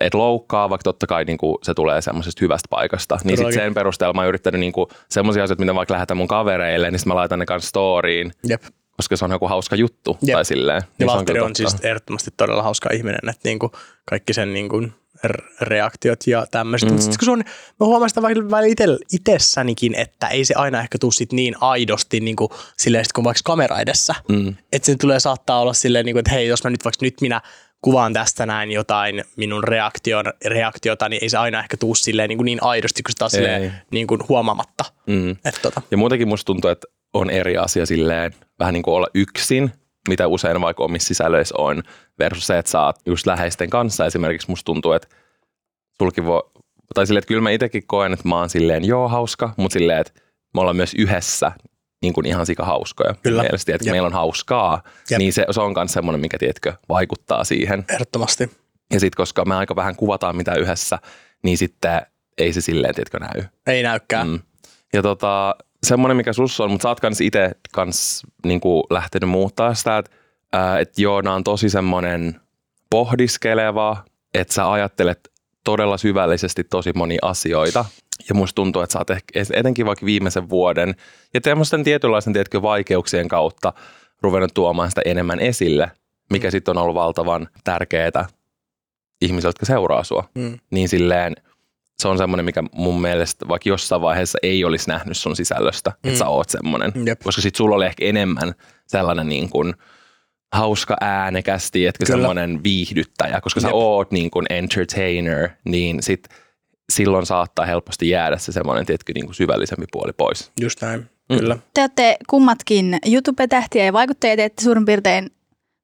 että loukkaa, vaikka totta kai niin kuin se tulee semmoisesta hyvästä paikasta. Niin sitten sen perusteella mä oon yrittänyt niin semmoisia asioita, mitä vaikka lähetän mun kavereille, niin sitten mä laitan ne kanssa storyin.
Jep
koska se on joku hauska juttu. Jep. Tai silleen,
niin ja Valtteri on, on siis ehdottomasti todella hauska ihminen, että niin kuin kaikki sen niin kuin reaktiot ja tämmöiset. Mm-hmm. Mutta sitten kun se on, mä huomaan sitä välillä itsessänikin, että ei se aina ehkä tule sit niin aidosti niin kuin, silleen, kun vaikka kamera edessä. Mm. Että se tulee saattaa olla silleen, niin kuin, että hei, jos mä nyt vaikka nyt minä kuvaan tästä näin jotain minun reaktion, reaktiota, niin ei se aina ehkä tuu silleen niin, kuin niin aidosti, kun se taas silleen, niin kuin huomaamatta. Mm.
Et, tota. Ja muutenkin musta tuntuu, että on eri asia silleen vähän niin kuin olla yksin mitä usein vaikka omissa sisällöissä on, versus se, että sä oot just läheisten kanssa. Esimerkiksi musta tuntuu, että sulki voi, tai silleen, että kyllä mä itsekin koen, että mä oon silleen joo hauska, mutta silleen, että me ollaan myös yhdessä niin kuin ihan sika hauskoja. Kyllä. Mielestäni, että meillä on hauskaa, Jep. niin se, se on myös semmoinen, mikä tiedätkö, vaikuttaa siihen.
Ehdottomasti.
Ja sitten koska me aika vähän kuvataan mitä yhdessä, niin sitten ei se silleen, tiedätkö, näy.
Ei näykään. Mm.
Ja tota, semmoinen, mikä sussa on, mutta sä oot kans itse kans niin kuin lähtenyt muuttaa sitä, että et Joona on tosi semmoinen pohdiskeleva, että sä ajattelet todella syvällisesti tosi moni asioita. Ja musta tuntuu, että sä oot ehkä, etenkin vaikka viimeisen vuoden ja tämmöisten tietynlaisen tiedätkö, vaikeuksien kautta ruvennut tuomaan sitä enemmän esille, mikä mm. sitten on ollut valtavan tärkeää ihmisille, jotka seuraa sua. Mm. Niin silleen, se on semmoinen, mikä mun mielestä vaikka jossain vaiheessa ei olisi nähnyt sun sisällöstä, mm. että sä oot semmoinen. Jep. Koska sit sulla oli ehkä enemmän sellainen niin kuin hauska äänekästi, että semmoinen viihdyttäjä, koska Jep. sä oot niin kuin entertainer, niin sit silloin saattaa helposti jäädä se semmoinen tietkö niin kuin syvällisempi puoli pois.
Just näin, mm. kyllä.
Te olette kummatkin YouTube-tähtiä ja vaikuttajia, teette suurin piirtein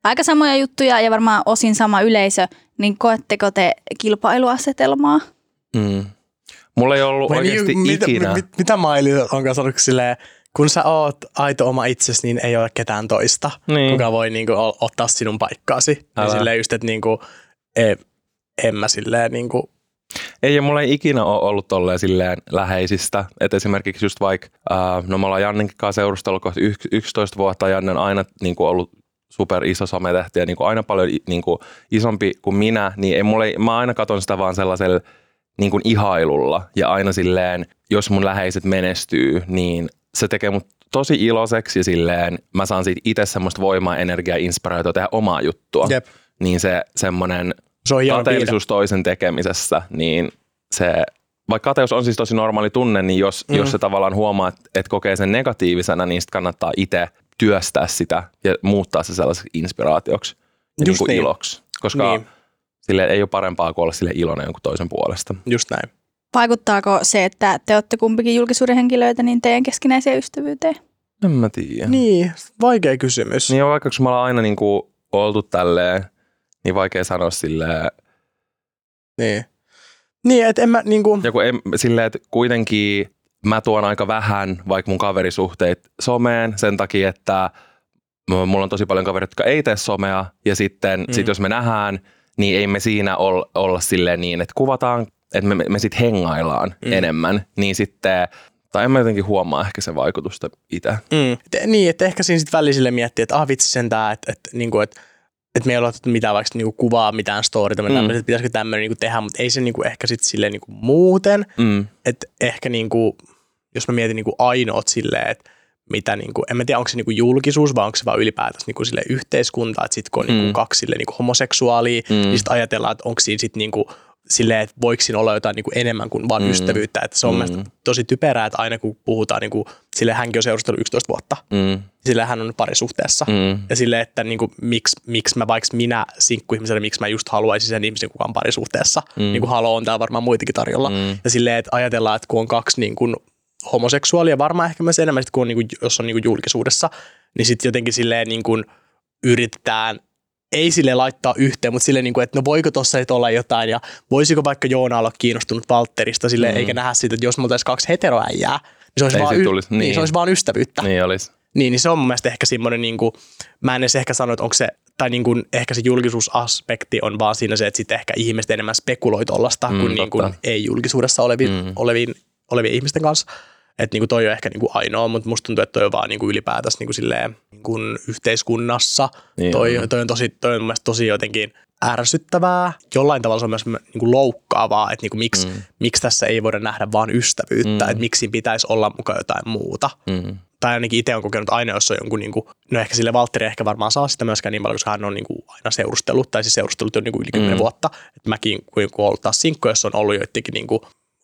aika samoja juttuja ja varmaan osin sama yleisö, niin koetteko te kilpailuasetelmaa?
Mm. Mulla ei ollut Vai oikeasti niin, ikinä.
Mitä, mit, mitä Maili onkaan sanonut silleen, kun sä oot aito oma itsesi, niin ei ole ketään toista,
Niin.
kuka voi niinku ottaa sinun paikkaasi. Ja
Älä.
silleen just, että niinku, e, en mä silleen niinku,
Ei, ja mulla ei ikinä ole ollut tolleen silleen läheisistä. Että esimerkiksi just vaikka, ää, no me ollaan Jannenkin kanssa seurustellut kohta yks- 11 vuotta. Janne on aina niin kuin ollut super iso sometähti ja niin kuin aina paljon niin kuin isompi kuin minä. Niin ei mulle, mä aina katon sitä vaan sellaisella niin kuin ihailulla. Ja aina silleen, jos mun läheiset menestyy, niin se tekee mut tosi iloiseksi ja silleen mä saan siitä itse semmoista voimaa, energiaa inspiraatiota tehdä omaa juttua.
Jep.
Niin se semmoinen
se on
kateellisuus toisen tekemisessä, niin se, vaikka kateus on siis tosi normaali tunne, niin jos, mm. jos se tavallaan huomaa, että, että kokee sen negatiivisena, niin sitten kannattaa itse työstää sitä ja muuttaa se sellaiseksi inspiraatioksi ja niin kuin
niin.
iloksi. Koska
Niin.
Niin. sille ei ole parempaa kuin olla sille iloinen jonkun toisen puolesta.
Just näin.
Vaikuttaako se, että te olette kumpikin julkisuuden henkilöitä, niin teidän keskinäiseen ystävyyteen?
En mä tiedä. Niin.
Niin, vaikea kysymys.
niin vaikka kun me ollaan aina niin kuin oltu tälleen, niin vaikea sanoa silleen,
Niin, niin että en mä niinku,
Ja kun en, silleen, että kuitenkin mä tuon aika vähän vaikka mun kaverisuhteet someen sen takia, että mulla on tosi paljon kavereita, jotka ei tee somea ja sitten mm. sit jos me nähdään, niin ei me siinä ol, olla silleen niin, että kuvataan, että me, me, me sitten hengaillaan mm. enemmän, niin sitten, tai en mä jotenkin huomaa ehkä sen vaikutusta itse.
mm, et, niin, että ehkä siinä sitten välisille miettii, että ah vitsi sentään, että, että, niinku, että että me ei ole otettu mitään vaikka niinku kuvaa, mitään storyta, mm. tämmöiset, että pitäisikö tämmöinen niinku tehdä, mutta ei se niinku ehkä sitten silleen niinku muuten,
Mm.
että ehkä niinku, jos mä mietin niinku ainoat silleen, että mitä niinku, en mä tiedä onko se niinku julkisuus vai onko se vaan ylipäätänsä niinku sille yhteiskunta, että sit kun on
Mm.
niinku kaksi sille niinku homoseksuaalia,
Mm.
niin sit ajatellaan, että onko siinä sit niinku silleen, että voiko siinä olla jotain niinku enemmän kuin vain
Mm.
ystävyyttä, että se on
Mm.
mm. tosi typerää, että aina kun puhutaan, niinku, sille hänkin on seurustellut 11 vuotta,
Mm.
sillä hän on parisuhteessa.
Mm.
Ja sille, että niinku, miksi, miksi mä vaikka minä sinkkuihmisenä, miksi mä just haluaisin sen ihmisen, kuka on parisuhteessa.
Mm.
Mm. Niin kuin halo on täällä varmaan muitakin tarjolla.
Mm.
Mm. Ja silleen, että ajatellaan, että kun on kaksi niin kuin homoseksuaalia, varmaan ehkä myös enemmän, sit, kun on, niin kuin, jos on niin kuin julkisuudessa, niin sitten jotenkin silleen niin kuin yritetään ei sille laittaa yhteen, mutta silleen, niin kuin, että no voiko tuossa nyt olla jotain ja voisiko vaikka Joona olla kiinnostunut Valtterista silleen,
Mm.
eikä nähdä siitä, että jos me oltaisiin kaksi heteroäijää, niin se olisi,
Ei
vaan, y-
tulisi,
niin.
niin.
se olisi vaan ystävyyttä.
Niin olisi.
Niin, niin se on mun mielestä ehkä semmoinen, niin kuin, mä en edes ehkä sano, että onko se, tai niin kuin, ehkä se julkisuusaspekti on vaan siinä se, että sitten ehkä ihmiset enemmän spekuloi tollasta
Mm,
kuin, niin kuin ei julkisuudessa oleviin,
mm.
oleviin, olevien ihmisten kanssa. Että niin kuin toi on ehkä niin kuin ainoa, mutta musta tuntuu, että toi on vaan niin kuin ylipäätänsä niin kuin silleen, niin kuin yhteiskunnassa.
Niin
toi,
on.
toi, on tosi, toi on mun tosi jotenkin ärsyttävää. Jollain tavalla se on myös niin kuin loukkaavaa, että niin kuin miksi,
Mm.
miksi tässä ei voida nähdä vaan ystävyyttä,
Mm.
että miksi siinä pitäisi olla mukaan jotain muuta
Mm.
tai ainakin itse on kokenut aina, jos on jonkun, niin kuin, no ehkä sille Valtteri ehkä varmaan saa sitä myöskään niin paljon, koska hän on niin kuin, aina seurustellut, tai siis seurustellut jo niin kuin yli 10
Mm.
vuotta. Että mäkin, kun kun on ollut taas sinkku, jos on ollut joidenkin niin kuin,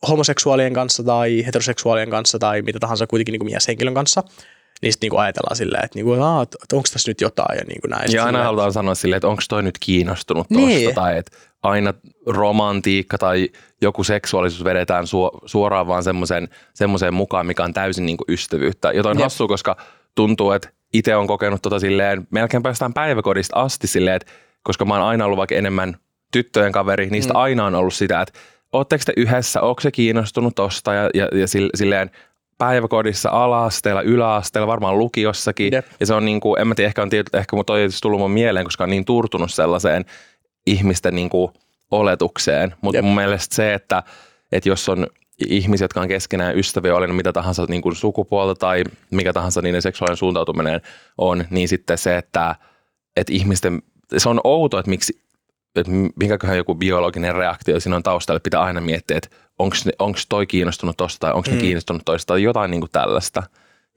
homoseksuaalien kanssa tai heteroseksuaalien kanssa tai mitä tahansa kuitenkin niin kuin mieshenkilön kanssa, niin sitten niin ajatellaan silleen, että, niin kuin, että, onko tässä nyt jotain ja niin kuin näin.
Ja aina halutaan sanoa silleen, että onko toi nyt kiinnostunut tosta,
Niin.
tai että aina romantiikka tai joku seksuaalisuus vedetään suo- suoraan vaan semmoiseen mukaan, mikä on täysin niin kuin ystävyyttä. Jota on
Jep.
hassua, koska tuntuu, että itse on kokenut tota silleen, melkein päästään päiväkodista asti silleen, että koska mä oon aina ollut vaikka enemmän tyttöjen kaveri, niistä mm. aina on ollut sitä, että ootteko te yhdessä, onko se kiinnostunut tosta ja, ja, ja sille- silleen päiväkodissa, ala-asteella, yläasteella, varmaan lukiossakin.
Jep.
Ja se on niin kuin, en mä tiedä, ehkä on tietysti, ehkä mun toi ei tullut mun mieleen, koska on niin turtunut sellaiseen ihmisten niin kuin oletukseen. Mutta mun mielestä se, että, että jos on ihmisiä, jotka on keskenään ystäviä, oli mitä tahansa niin kuin sukupuolta tai mikä tahansa niiden seksuaalinen suuntautuminen on, niin sitten se, että, että ihmisten, se on outo, että miksi että minkäköhän joku biologinen reaktio siinä on taustalla, pitää aina miettiä, että onko toi kiinnostunut tosta tai onko mm. ne kiinnostunut toista tai jotain niin kuin tällaista.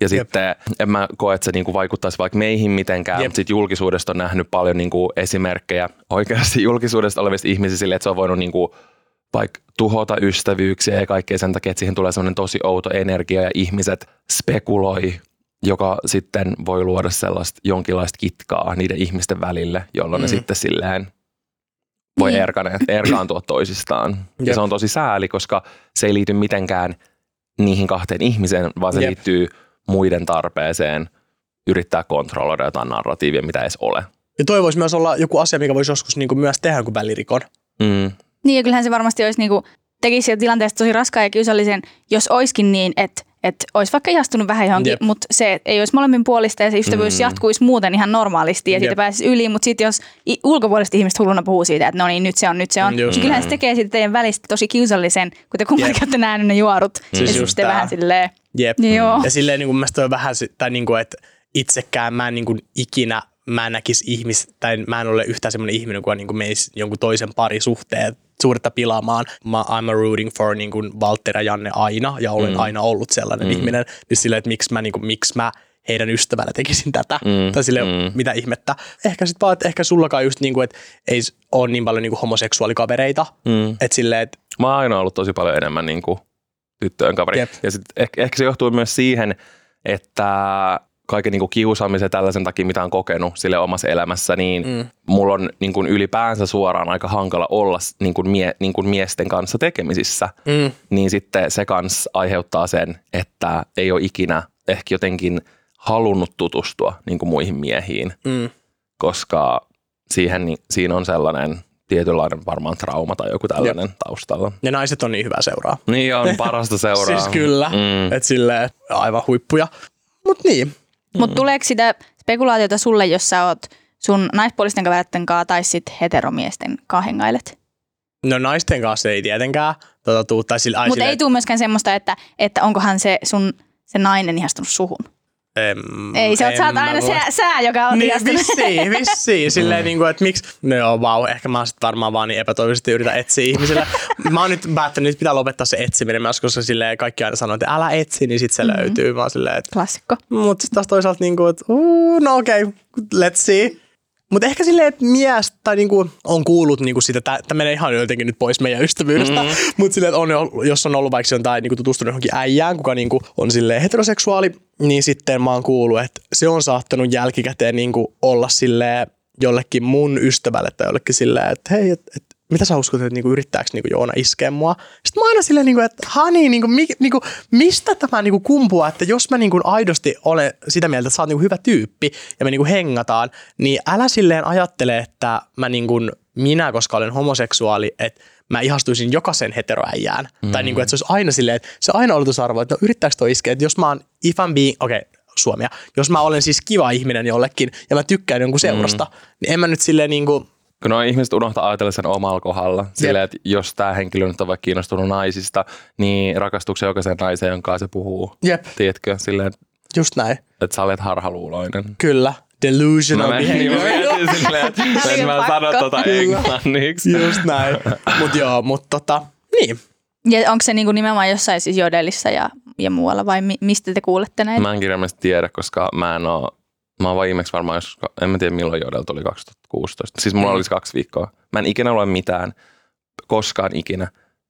Ja
Jep.
sitten en mä koe, että se niin kuin vaikuttaisi vaikka meihin mitenkään,
Jep.
mutta sitten julkisuudesta on nähnyt paljon niin kuin esimerkkejä oikeasti (laughs) julkisuudesta olevista ihmisistä sille, että se on voinut niin kuin vaikka tuhota ystävyyksiä ja kaikkea sen takia, että siihen tulee semmoinen tosi outo energia ja ihmiset spekuloi, joka sitten voi luoda sellaista jonkinlaista kitkaa niiden ihmisten välille, jolloin mm. ne sitten silleen voi
Niin.
erkane, erkaantua toisistaan. Ja
Jep.
se on tosi sääli, koska se ei liity mitenkään niihin kahteen ihmiseen, vaan se
Jep.
liittyy muiden tarpeeseen yrittää kontrolloida jotain narratiivia, mitä ei edes ole.
Ja toi voisi myös olla joku asia, mikä voisi joskus niin kuin myös tehdä jonkun välirikon.
Mm.
Niin ja kyllähän se varmasti olisi niinku, tekisi siitä tilanteesta tosi raskaan ja kiusallisen, jos oiskin niin, että että olisi vaikka ihastunut vähän johonkin,
Jep.
mutta se ei olisi molemmin puolista ja se ystävyys
Mm.
jatkuisi muuten ihan normaalisti ja
Jep.
siitä pääsisi yli, mutta sitten jos ulkopuoliset ihmiset hulluna puhuu siitä, että no niin, nyt se on, nyt se on,
Just
niin kyllähän se tekee siitä teidän välistä tosi kiusallisen, kun te kummatkin
Jep.
olette nähneet ne juorut.
Siis
ja
just
sitten
tää.
vähän silleen,
Jep.
Joo.
Ja silleen niin kuin on vähän, tai niin kuin, että itsekään mä en niin kuin ikinä, mä en näkisi ihmis, tai mä en ole yhtään semmoinen ihminen, joka niin kuin meisi jonkun toisen parisuhteen suurta pilaamaan. Mä, I'm a rooting for niin kuin Walter ja Janne aina, ja olen mm. aina ollut sellainen mm. ihminen. Niin silleen, että miksi mä, niin kuin, miksi mä heidän ystävänä tekisin tätä.
Mm,
Tai silleen,
mm.
mitä ihmettä. Ehkä sitten vaan, että ehkä sullakaan just niin kuin, että ei ole niin paljon niin kuin homoseksuaalikavereita.
Mm.
Että silleen, että
Mä oon aina ollut tosi paljon enemmän niin kuin tyttöjen kaveri.
Jep.
Ja sit ehkä, ehkä se johtuu myös siihen, että kaiken niin kuin kiusaamisen ja tällaisen takia, mitä on kokenut sille omassa elämässä, niin mm. mulla on niin kuin ylipäänsä suoraan aika hankala olla niin kuin mie, niin kuin miesten kanssa tekemisissä.
mm,
Niin sitten se kanssa aiheuttaa sen, että ei ole ikinä ehkä jotenkin halunnut tutustua niin kuin muihin miehiin,
mm,
koska siihen, niin, siinä on sellainen tietynlainen varmaan trauma tai joku tällainen taustalla.
ja naiset on niin hyvä seuraa.
Niin on, parasta (laughs) seuraa.
Siis kyllä,
Mm.
että silleen aivan huippuja. Mut niin,
mutta tuleeko sitä spekulaatiota sulle, jos sä oot sun naispuolisten kavereiden kanssa tai sitten heteromiesten kanssa hengailet?
no naisten kanssa ei tietenkään tota, tuu, tai sille, ai
Mutta ei tule myöskään semmoista, että, että onkohan se sun se nainen ihastunut suhun.
Em,
Ei, se
en
sä oot aina
voi-
sä, sä, joka on
Niin, vissiin, vissiin. (laughs) Silleen, niin kuin, että miksi, no joo, vau, ehkä mä sit varmaan vaan niin epätoivoisesti yritän etsiä ihmisille. (laughs) mä oon nyt päättänyt, että pitää lopettaa se etsiminen myös, koska silleen kaikki aina sanoo, että älä etsi, niin sit se mm-hmm. löytyy. Mä oon silleen, että
Klassikko.
Mutta sitten taas toisaalta, niinku, että uu, no okei, okay, let's see. Mutta ehkä silleen, että mies tai niinku, on kuullut niinku sitä, tämä menee ihan jotenkin nyt pois meidän ystävyydestä, mm-hmm. (laughs) mutta silleen, että on, jo- jos on ollut vaikka jotain niinku, tutustunut johonkin äijään, kuka niinku, on silleen heteroseksuaali, niin sitten mä oon kuullut, että se on saattanut jälkikäteen niinku, olla silleen jollekin mun ystävälle tai jollekin silleen, että hei, et, et, mitä sä uskot, että niinku, yrittääkö niinku Joona iskeä mua? Sitten mä aina silleen, niinku, että hani, niinku, mi, niinku, mistä tämä niinku kumpuaa, että jos mä niinku aidosti olen sitä mieltä, että sä oot niinku hyvä tyyppi ja me niinku hengataan, niin älä silleen ajattele, että mä niinku, minä, koska olen homoseksuaali, että mä ihastuisin jokaisen heteroäijään. Mm. Tai niinku, että se olisi aina silleen, että se aina oletusarvo, että no yrittääkö toi iskeä, että jos mä oon, if I'm being, okei, okay, suomia, jos mä olen siis kiva ihminen jollekin ja mä tykkään jonkun seurasta, mm. niin en mä nyt silleen niinku,
Kun no, ihmiset unohtaa ajatella sen omalla kohdalla. Silleen, että jos tämä henkilö nyt on vaikka kiinnostunut naisista, niin rakastuuko se jokaisen naiseen, jonka se puhuu?
jep,
Tiedätkö? Silleen,
just näin.
että sä olet harhaluuloinen.
Kyllä. Delusional
Mä, niin, mä
behavior.
mietin silleen, että en mä sano tota englanniksi.
Just näin. Mut joo, mut tota, niin.
Ja onko se niinku nimenomaan jossain siis Jodelissa ja, ja muualla vai mi, mistä te kuulette näitä?
Mä en kirjaimellisesti tiedä, koska mä en oo, mä oon vaan viimeksi varmaan, jos, en mä tiedä milloin Jodel tuli 2016. Siis mulla
Mm.
olisi kaksi viikkoa. Mä en ikinä lue mitään, koskaan ikinä.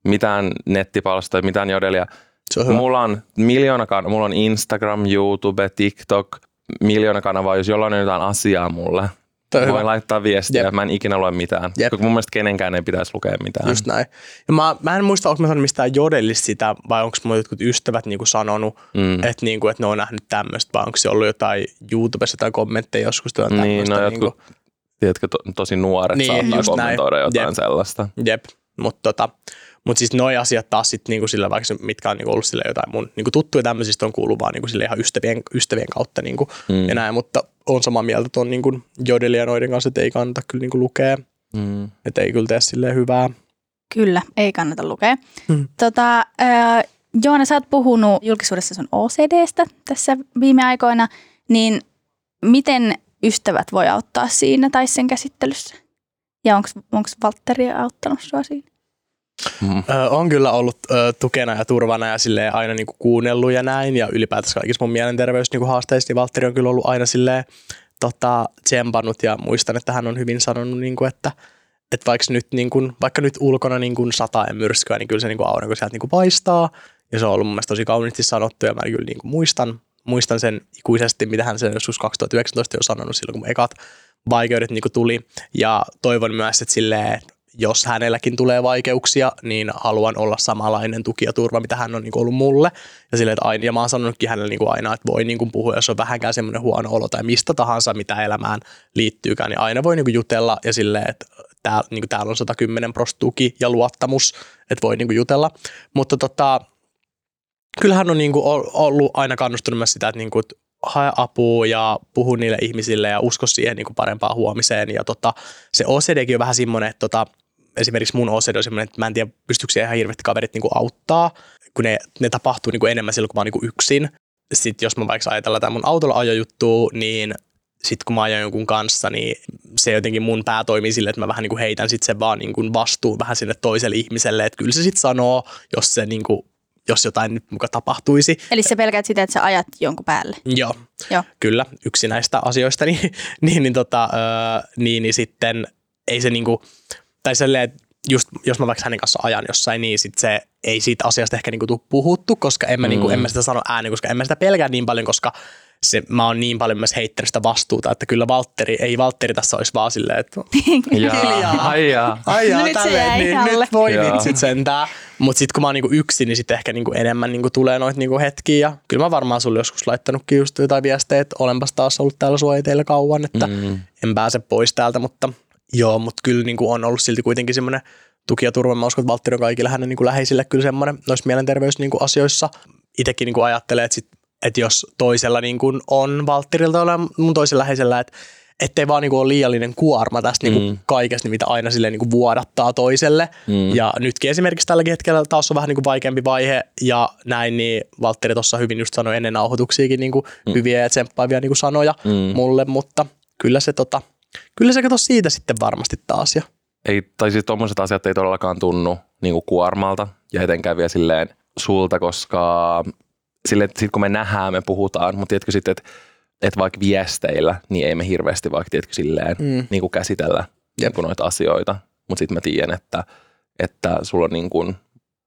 Mitään nettipalstoja, mitään Jodelia.
Se on hyvä.
Mulla on miljoona kanavaa, mulla on Instagram, YouTube, TikTok, miljoona kanavaa, jos jollain on jotain asiaa mulle.
Toi on
Voin
hyvä.
laittaa viestiä,
Jep.
mä en ikinä lue mitään.
Jep.
Koska mun mielestä kenenkään ei pitäisi lukea mitään.
Just näin. Ja mä, mä en muista, onko mä sanonut mistään jodellista sitä, vai onko mun jotkut ystävät niinku sanonut,
Mm.
että, niinku, että ne on nähnyt tämmöistä, vai onko se ollut jotain YouTubessa tai kommentteja joskus tai
Niin, no jotkut, tiedätkö, to, tosi nuoret
Niin,
saattaa
just näin.
kommentoida jotain
Jep.
sellaista.
Jep, mutta tota, mut siis noi asiat taas sit niinku sillä, vaikka se, mitkä on niinku ollut sille jotain mun niinku tuttuja tämmöisistä on kuullut vaan niinku sille ihan ystävien, ystävien kautta niinku
Mm.
ja näin, mutta on samaa mieltä tuon niinku jodelia noiden kanssa, että ei kannata kyllä niinku lukea,
Mm.
että ei kyllä tee silleen hyvää.
Kyllä, ei kannata lukea.
Mm.
Tota, äh, Joona, sä oot puhunut julkisuudessa sun OCDstä tässä viime aikoina, niin miten ystävät voi auttaa siinä tai sen käsittelyssä? Ja onko Valtteri auttanut sua siinä?
Mm.
On kyllä ollut ö, tukena ja turvana ja silleen aina niinku kuunnellut ja näin ja ylipäätänsä kaikissa mun mielenterveys niinku haasteissa, niin Valtteri on kyllä ollut aina silleen tota, tsempannut ja muistan, että hän on hyvin sanonut, niinku, että että vaikka nyt, niin kun, vaikka nyt ulkona niin kun sataa ja myrskyä, niin kyllä se niin kun aurinko sieltä niin kun paistaa. Ja se on ollut mun mielestä tosi kauniisti sanottu ja mä kyllä niin muistan, muistan sen ikuisesti, mitä hän sen joskus 2019 jo sanonut silloin, kun ekat vaikeudet niin kun tuli. Ja toivon myös, että silleen, jos hänelläkin tulee vaikeuksia, niin haluan olla samanlainen tuki ja turva, mitä hän on niin ollut mulle. Ja, silleen, että aina, ja mä oon sanonutkin hänelle niin aina, että voi niin puhua, jos on vähänkään semmoinen huono olo tai mistä tahansa, mitä elämään liittyykään, niin aina voi niin jutella ja silleen, että täällä, niin täällä on 110 prost tuki ja luottamus, että voi niin jutella. Mutta tota, kyllähän on niinku ollut aina kannustunut myös sitä, että niinku, hae apua ja puhu niille ihmisille ja usko siihen niinku parempaan huomiseen. Ja tota, se OCDkin on vähän semmoinen, että tota, esimerkiksi mun OCD on semmoinen, että mä en tiedä, pystyykö ihan hirveästi kaverit niinku auttaa, kun ne, ne tapahtuu niinku enemmän silloin, kun mä oon niinku yksin. Sitten jos mä vaikka ajatellaan tämä mun autolla ajojuttu, niin sitten kun mä ajan jonkun kanssa, niin se jotenkin mun pää toimii sille, että mä vähän niin kuin heitän sit sen vaan niin kuin vastuun vähän sinne toiselle ihmiselle, että kyllä se sitten sanoo, jos se niin kuin, jos jotain nyt muka tapahtuisi.
Eli se pelkäät sitä, että sä ajat jonkun päälle.
Joo,
Joo.
kyllä, yksi näistä asioista, niin, (laughs) niin, niin, tota, öö, niin, niin sitten ei se niinku, tai silleen, just jos mä vaikka hänen kanssa ajan jossain, niin sit se ei siitä asiasta ehkä niinku tuu puhuttu, koska en mä, mm. niinku, en mä sitä sano ääneen, koska en mä sitä pelkää niin paljon, koska se, mä oon niin paljon myös heittänyt sitä vastuuta, että kyllä Valtteri, ei Valtteri tässä olisi vaan silleen, että (laughs)
hiljaa. Ai jaa.
Ai jaa,
No
tälleen, niin, nyt voi
Joo.
vitsit sentään. Mutta sitten kun mä oon niinku yksin, niin sitten ehkä niinku enemmän niinku tulee noita niinku hetkiä. Ja kyllä mä varmaan sulle joskus laittanutkin just jotain viestejä, että olenpas taas ollut täällä sua teillä kauan, että
Mm.
en pääse pois täältä. Mutta joo, mutta kyllä niinku on ollut silti kuitenkin semmoinen tuki ja turva. Mä uskon, että Valtteri on kaikille hänen niinku läheisille kyllä semmoinen noissa mielenterveysasioissa. Itsekin niinku ajattelee, että, sit, että jos toisella niinku on Valtterilta ole mun toisella läheisellä, että ettei vaan niinku ole liiallinen kuorma tästä niinku
Mm.
kaikesta, niin mitä aina silleen niinku vuodattaa toiselle.
Mm.
Ja nytkin esimerkiksi tälläkin hetkellä taas on vähän niinku vaikeampi vaihe ja näin, niin Valtteri tuossa hyvin just sanoi ennen nauhoituksiakin niinku mm. hyviä ja tsemppaavia niinku sanoja
Mm.
mulle, mutta kyllä se, tota, kyllä se kato siitä sitten varmasti taas. Ja,
ei, tai siis tommoset asiat ei todellakaan tunnu niin kuin kuormalta ja etenkään vielä silleen sulta, koska silleen, sit kun me nähdään, me puhutaan, mutta tiedätkö sitten, että et vaikka viesteillä, niin ei me hirveästi vaikka tiedätkö silleen
Mm.
niin kuin käsitellä niin kuin noita asioita, mutta sitten mä tiedän, että, että sulla on niin kuin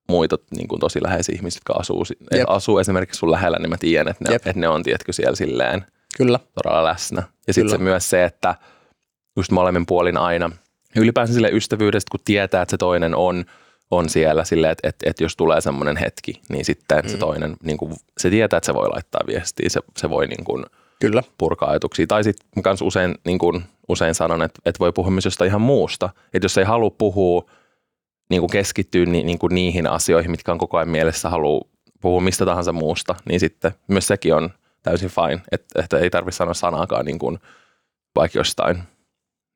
muita niin kuin tosi läheisiä ihmisiä, jotka asuu,
Jep.
et asuu esimerkiksi sun lähellä, niin mä tiedän, että ne,
Jep.
että ne on tiedätkö siellä silleen
kyllä.
todella läsnä. Ja sitten myös se, että just molemmin puolin aina, ylipäänsä sille ystävyydestä, kun tietää, että se toinen on, on siellä sille, että, että, että jos tulee semmoinen hetki, niin sitten mm. se toinen, niin kuin, se tietää, että se voi laittaa viestiä, se, se voi niin kuin,
Kyllä.
purkaa ajatuksia. Tai sitten mä kans usein, niin kuin, usein sanon, että, että voi puhua myös jostain ihan muusta. Että jos ei halua puhua, niin kuin keskittyä ni, niin kuin niihin asioihin, mitkä on koko ajan mielessä, haluaa puhua mistä tahansa muusta, niin sitten myös sekin on täysin fine. Että, että ei tarvitse sanoa sanaakaan niin kuin, vaikka jostain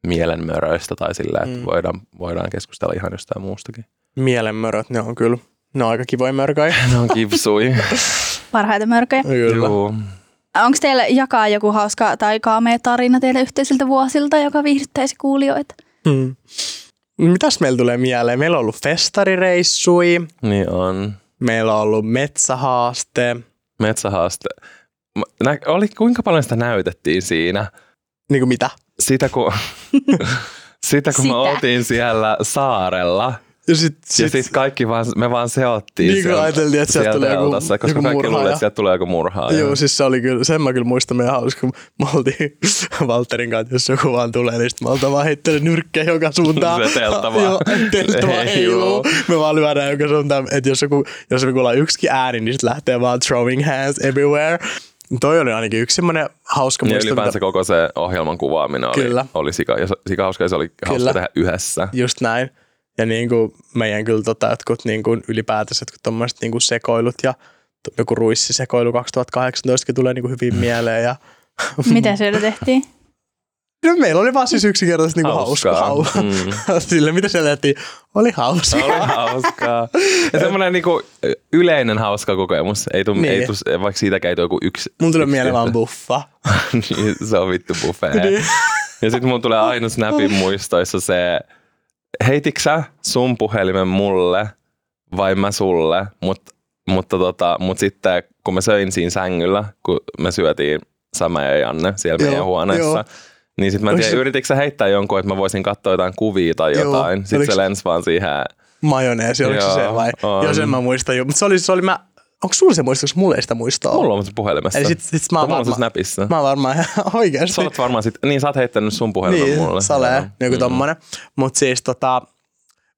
mielenmöröistä tai sillä, että
Mm.
voidaan, voidaan keskustella ihan jostain muustakin.
Mielenmöröt, ne on kyllä. Ne on aika kivoja mörköjä. (laughs)
Ne on kipsui. (laughs)
Parhaita mörköjä.
kyllä.
Juu.
Onko teillä jakaa joku hauska tai kaamea tarina teille yhteisiltä vuosilta, joka viihdyttäisi kuulijoita?
Hmm. Mitäs meillä tulee mieleen? Meillä on ollut festarireissui,
Niin on.
meillä on ollut metsähaaste.
Metsähaaste. Nä, oli, kuinka paljon sitä näytettiin siinä?
Niin kuin mitä?
Sitä kun, (laughs) sitä kun
Sitä.
me oltiin siellä saarella.
Ja sit,
Sit, sitten kaikki vaan, me vaan seottiin
Niin
sieltä-
ajateltiin, että sieltä tulee joku-
koska
joku
kaikki
murhaaja.
luulee, että sieltä tulee joku murhaaja.
Joo, siis se oli kyllä, sen mä kyllä muistan meidän hauska, kun me oltiin (laughs) Valterin kanssa, jos joku vaan tulee, niin sitten me oltaan vaan heittänyt nyrkkejä joka suuntaan.
Se teltta vaan.
Joo, teltta vaan
Ei,
heiluu.
joo.
Me vaan lyödään joka suuntaan, että jos joku, jos me kuullaan yksikin ääni, niin sitten lähtee vaan throwing hands everywhere. Toi oli ainakin yksi semmoinen hauska
Ja
muisto.
ylipäänsä koko se ohjelman kuvaaminen oli,
Kyllä.
oli sika, ja se- sika hauska ja se oli hauska
Kyllä.
tehdä yhdessä.
Just näin. Ja niin kuin meidän kyllä tota, jotkut niin kuin ylipäätänsä jotkut tommoset niin kuin sekoilut ja joku ruissisekoilu 2018 tulee niin kuin hyvin mieleen. Ja
Mitä siellä tehtiin?
No, meillä oli vaan siis yksinkertaisesti niinku hauska.
Hauskaa.
hauska.
Mm. (laughs)
Sille, mitä siellä tehtiin, oli hauska.
Oli hauskaa. Ja semmoinen niinku yleinen hauska kokemus. Ei tuu,
Niin.
ei tuu, vaikka siitäkään ei tuu joku yksi.
Mun tulee mieleen vaan buffa. (laughs)
niin, se on vittu buffet.
Niin.
Ja sitten mun tulee aina Snapin muistoissa se, heititkö sä sun puhelimen mulle vai mä sulle? Mut, mutta tota, mut sitten kun mä söin siinä sängyllä, kun me syötiin Sama ja Janne siellä
Joo,
meidän huoneessa,
joo.
Niin sitten mä en tiedä,
se-
yrititkö sä heittää jonkun, että mä voisin katsoa jotain kuvia tai
Joo,
jotain. Sitten
oliko
se
se-
lensi vaan siihen.
Majoneesi, oliko se se
Joo,
vai?
on.
Joo, sen mä muistan jo. Mutta se oli, se oli mä, onko sulla se muisto, koska mulla ei sitä muistoa
Mulla on se puhelimessa.
Eli sit, sit mä, oon
mulla on se
varma,
Snapissa.
mä oon varmaan (laughs) ihan oikeasti.
Sä oot varmaan sit, niin sä oot heittänyt sun puhelimen
niin,
mulle.
Sale,
Joo.
joku
Mm.
tommonen. Mutta siis tota,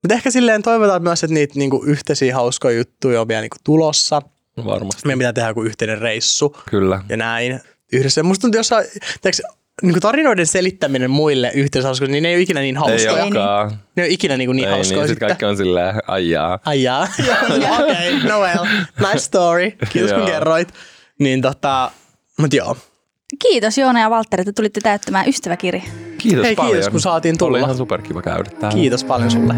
mutta ehkä silleen toivotaan myös, että niitä niinku yhteisiä hauskoja juttuja on vielä niinku tulossa.
Varmasti.
Meidän pitää tehdä joku yhteinen reissu.
Kyllä.
ja näin yhdessä. Musta tuntuu jossain, tiiäks, niin tarinoiden selittäminen muille yhteishauskoille, niin ne ei ole ikinä niin
Ei
hauskoja.
olekaan.
Ne ei ole ikinä niin, kuin niin
Ei,
hauskoja
niin, sit
sitten.
kaikki on silleen, ai jaa.
Ai jaa. (laughs) Okei, okay, no well. Nice story. Kiitos kun kerroit. Niin tota, mut joo.
Kiitos Joona ja Valtteri, että tulitte täyttämään ystäväkirja.
Kiitos
Hei,
paljon.
kiitos, kun saatiin tulla.
Oli ihan superkiva käydä täällä.
Kiitos paljon sulle.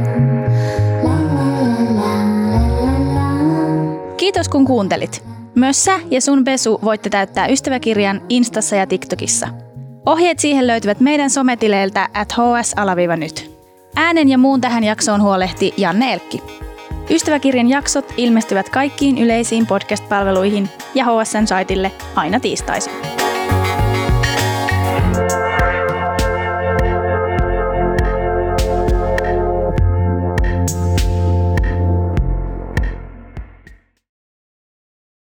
Kiitos kun kuuntelit. Myös sä ja sun Besu voitte täyttää ystäväkirjan Instassa ja TikTokissa. Ohjeet siihen löytyvät meidän sometileiltä at hs-nyt. Äänen ja muun tähän jaksoon huolehti Janne Elkki. Ystäväkirjan jaksot ilmestyvät kaikkiin yleisiin podcast-palveluihin ja HSN-saitille aina tiistaisin.